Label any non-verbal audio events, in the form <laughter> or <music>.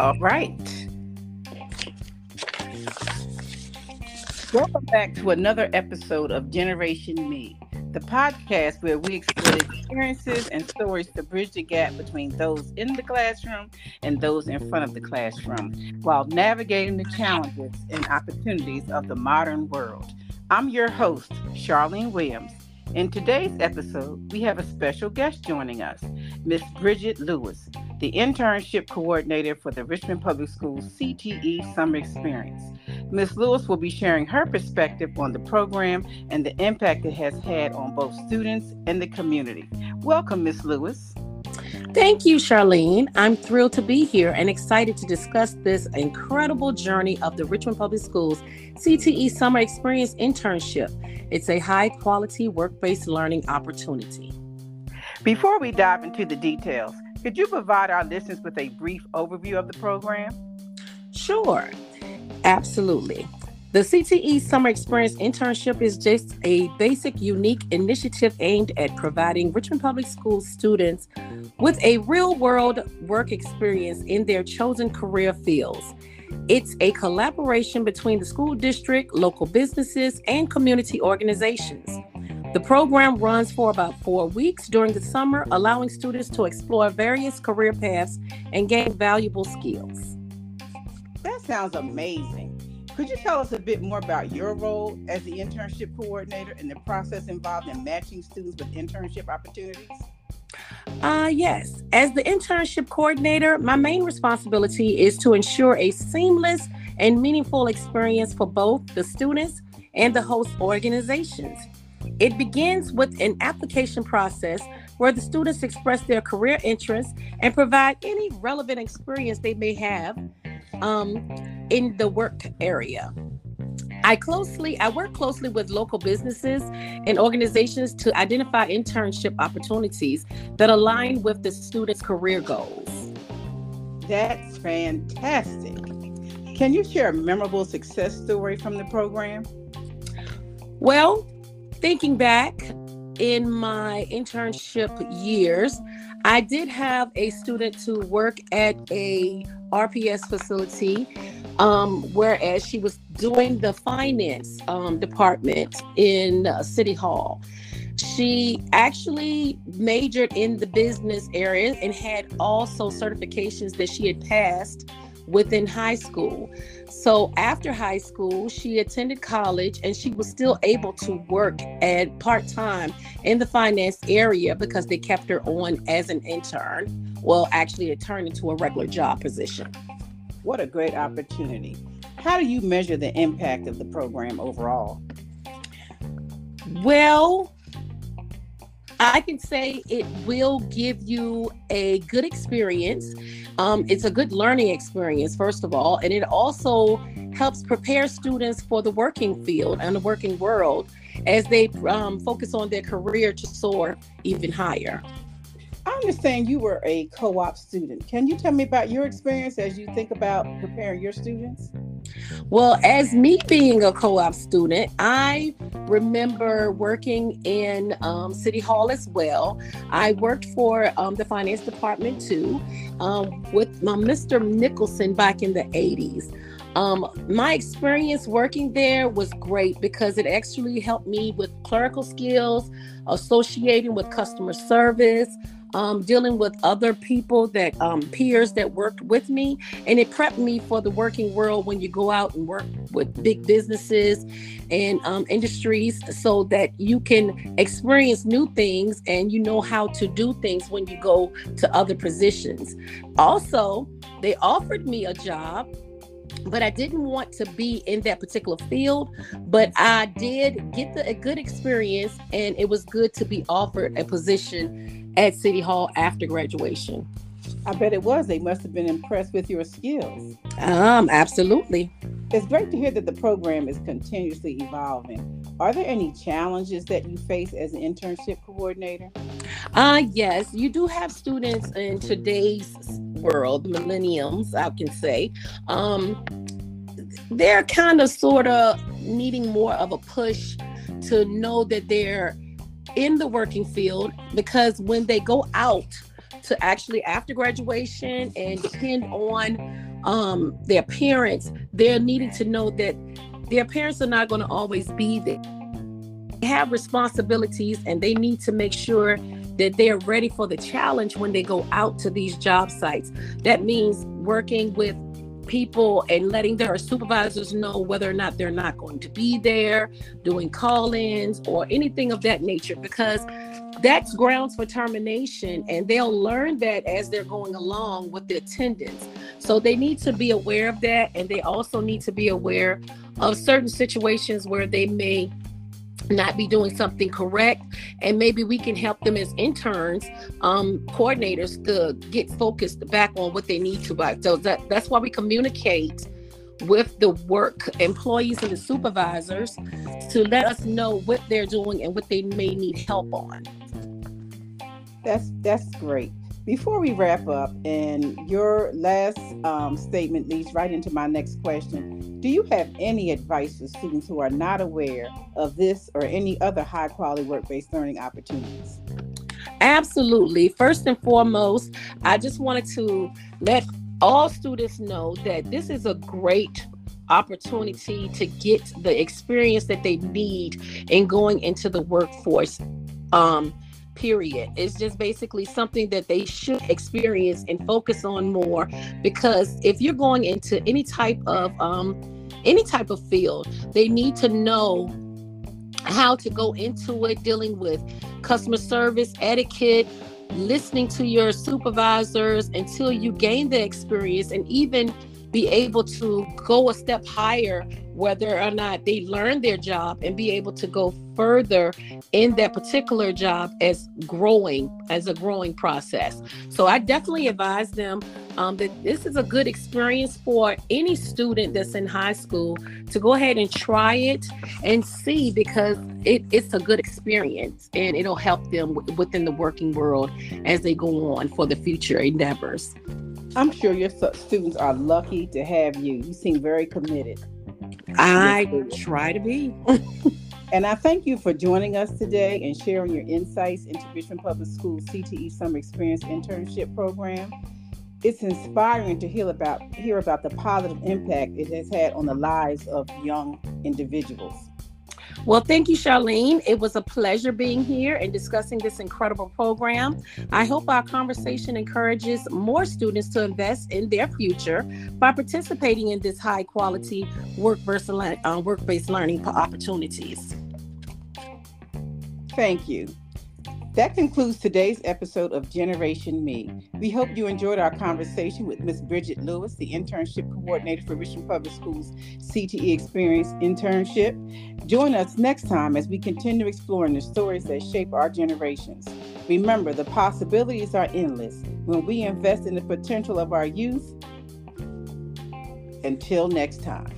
All right. Welcome back to another episode of Generation Me, the podcast where we explore experiences and stories to bridge the gap between those in the classroom and those in front of the classroom while navigating the challenges and opportunities of the modern world. I'm your host, Charlene Williams. In today's episode, we have a special guest joining us, Miss Bridget Lewis, the internship coordinator for the Richmond Public Schools CTE Summer Experience. Ms. Lewis will be sharing her perspective on the program and the impact it has had on both students and the community. Welcome, Ms. Lewis. Thank you, Charlene. I'm thrilled to be here and excited to discuss this incredible journey of the Richmond Public Schools CTE Summer Experience Internship. It's a high quality work based learning opportunity. Before we dive into the details, could you provide our listeners with a brief overview of the program? Sure. Absolutely. The CTE Summer Experience Internship is just a basic, unique initiative aimed at providing Richmond Public Schools students with a real world work experience in their chosen career fields. It's a collaboration between the school district, local businesses, and community organizations. The program runs for about four weeks during the summer, allowing students to explore various career paths and gain valuable skills. That sounds amazing. Could you tell us a bit more about your role as the internship coordinator and the process involved in matching students with internship opportunities? Uh, yes. As the internship coordinator, my main responsibility is to ensure a seamless and meaningful experience for both the students and the host organizations. It begins with an application process where the students express their career interests and provide any relevant experience they may have um, in the work area. I closely I work closely with local businesses and organizations to identify internship opportunities that align with the students' career goals. That's fantastic. Can you share a memorable success story from the program? Well, thinking back in my internship years, I did have a student to work at a RPS facility, um, whereas she was doing the finance um, department in uh, City Hall. She actually majored in the business area and had also certifications that she had passed within high school. So after high school, she attended college and she was still able to work at part time in the finance area because they kept her on as an intern. Well, actually, it turned into a regular job position. What a great opportunity. How do you measure the impact of the program overall? Well, I can say it will give you a good experience. Um, it's a good learning experience, first of all, and it also helps prepare students for the working field and the working world as they um, focus on their career to soar even higher. I understand you were a co op student. Can you tell me about your experience as you think about preparing your students? Well, as me being a co op student, I remember working in um, City Hall as well. I worked for um, the finance department too um, with my Mr. Nicholson back in the 80s. Um, my experience working there was great because it actually helped me with clerical skills, associating with customer service, um, dealing with other people that um, peers that worked with me, and it prepped me for the working world when you go out and work with big businesses and um, industries, so that you can experience new things and you know how to do things when you go to other positions. Also, they offered me a job but I didn't want to be in that particular field. But I did get the, a good experience, and it was good to be offered a position at City Hall after graduation? I bet it was. They must have been impressed with your skills. Um, absolutely. It's great to hear that the program is continuously evolving. Are there any challenges that you face as an internship coordinator? Uh yes, you do have students in today's world, millenniums, I can say. Um they're kind of sort of needing more of a push to know that they're in the working field because when they go out to actually after graduation and depend on um, their parents, they're needing to know that their parents are not going to always be there. They have responsibilities and they need to make sure that they're ready for the challenge when they go out to these job sites. That means working with people and letting their supervisors know whether or not they're not going to be there, doing call ins or anything of that nature, because that's grounds for termination. And they'll learn that as they're going along with the attendance. So they need to be aware of that. And they also need to be aware of certain situations where they may not be doing something correct and maybe we can help them as interns um, coordinators to get focused back on what they need to buy. So that, that's why we communicate with the work employees and the supervisors to let us know what they're doing and what they may need help on. That's that's great before we wrap up, and your last um, statement leads right into my next question. Do you have any advice for students who are not aware of this or any other high quality work based learning opportunities? Absolutely. First and foremost, I just wanted to let all students know that this is a great opportunity to get the experience that they need in going into the workforce. Um, period. It's just basically something that they should experience and focus on more because if you're going into any type of um any type of field, they need to know how to go into it dealing with customer service, etiquette, listening to your supervisors until you gain the experience and even be able to go a step higher whether or not they learn their job and be able to go further in that particular job as growing as a growing process. So i definitely advise them um, that this is a good experience for any student that's in high school to go ahead and try it and see because it, it's a good experience and it'll help them w- within the working world as they go on for the future endeavors I'm sure your students are lucky to have you. You seem very committed. I try to be. <laughs> and I thank you for joining us today and sharing your insights into Richmond Public Schools CTE Summer Experience Internship Program. It's inspiring to hear about hear about the positive impact it has had on the lives of young individuals. Well, thank you, Charlene. It was a pleasure being here and discussing this incredible program. I hope our conversation encourages more students to invest in their future by participating in this high quality work uh, work-based learning opportunities. Thank you. That concludes today's episode of Generation Me. We hope you enjoyed our conversation with Ms. Bridget Lewis, the internship coordinator for Richmond Public Schools CTE Experience Internship. Join us next time as we continue exploring the stories that shape our generations. Remember, the possibilities are endless when we invest in the potential of our youth. Until next time.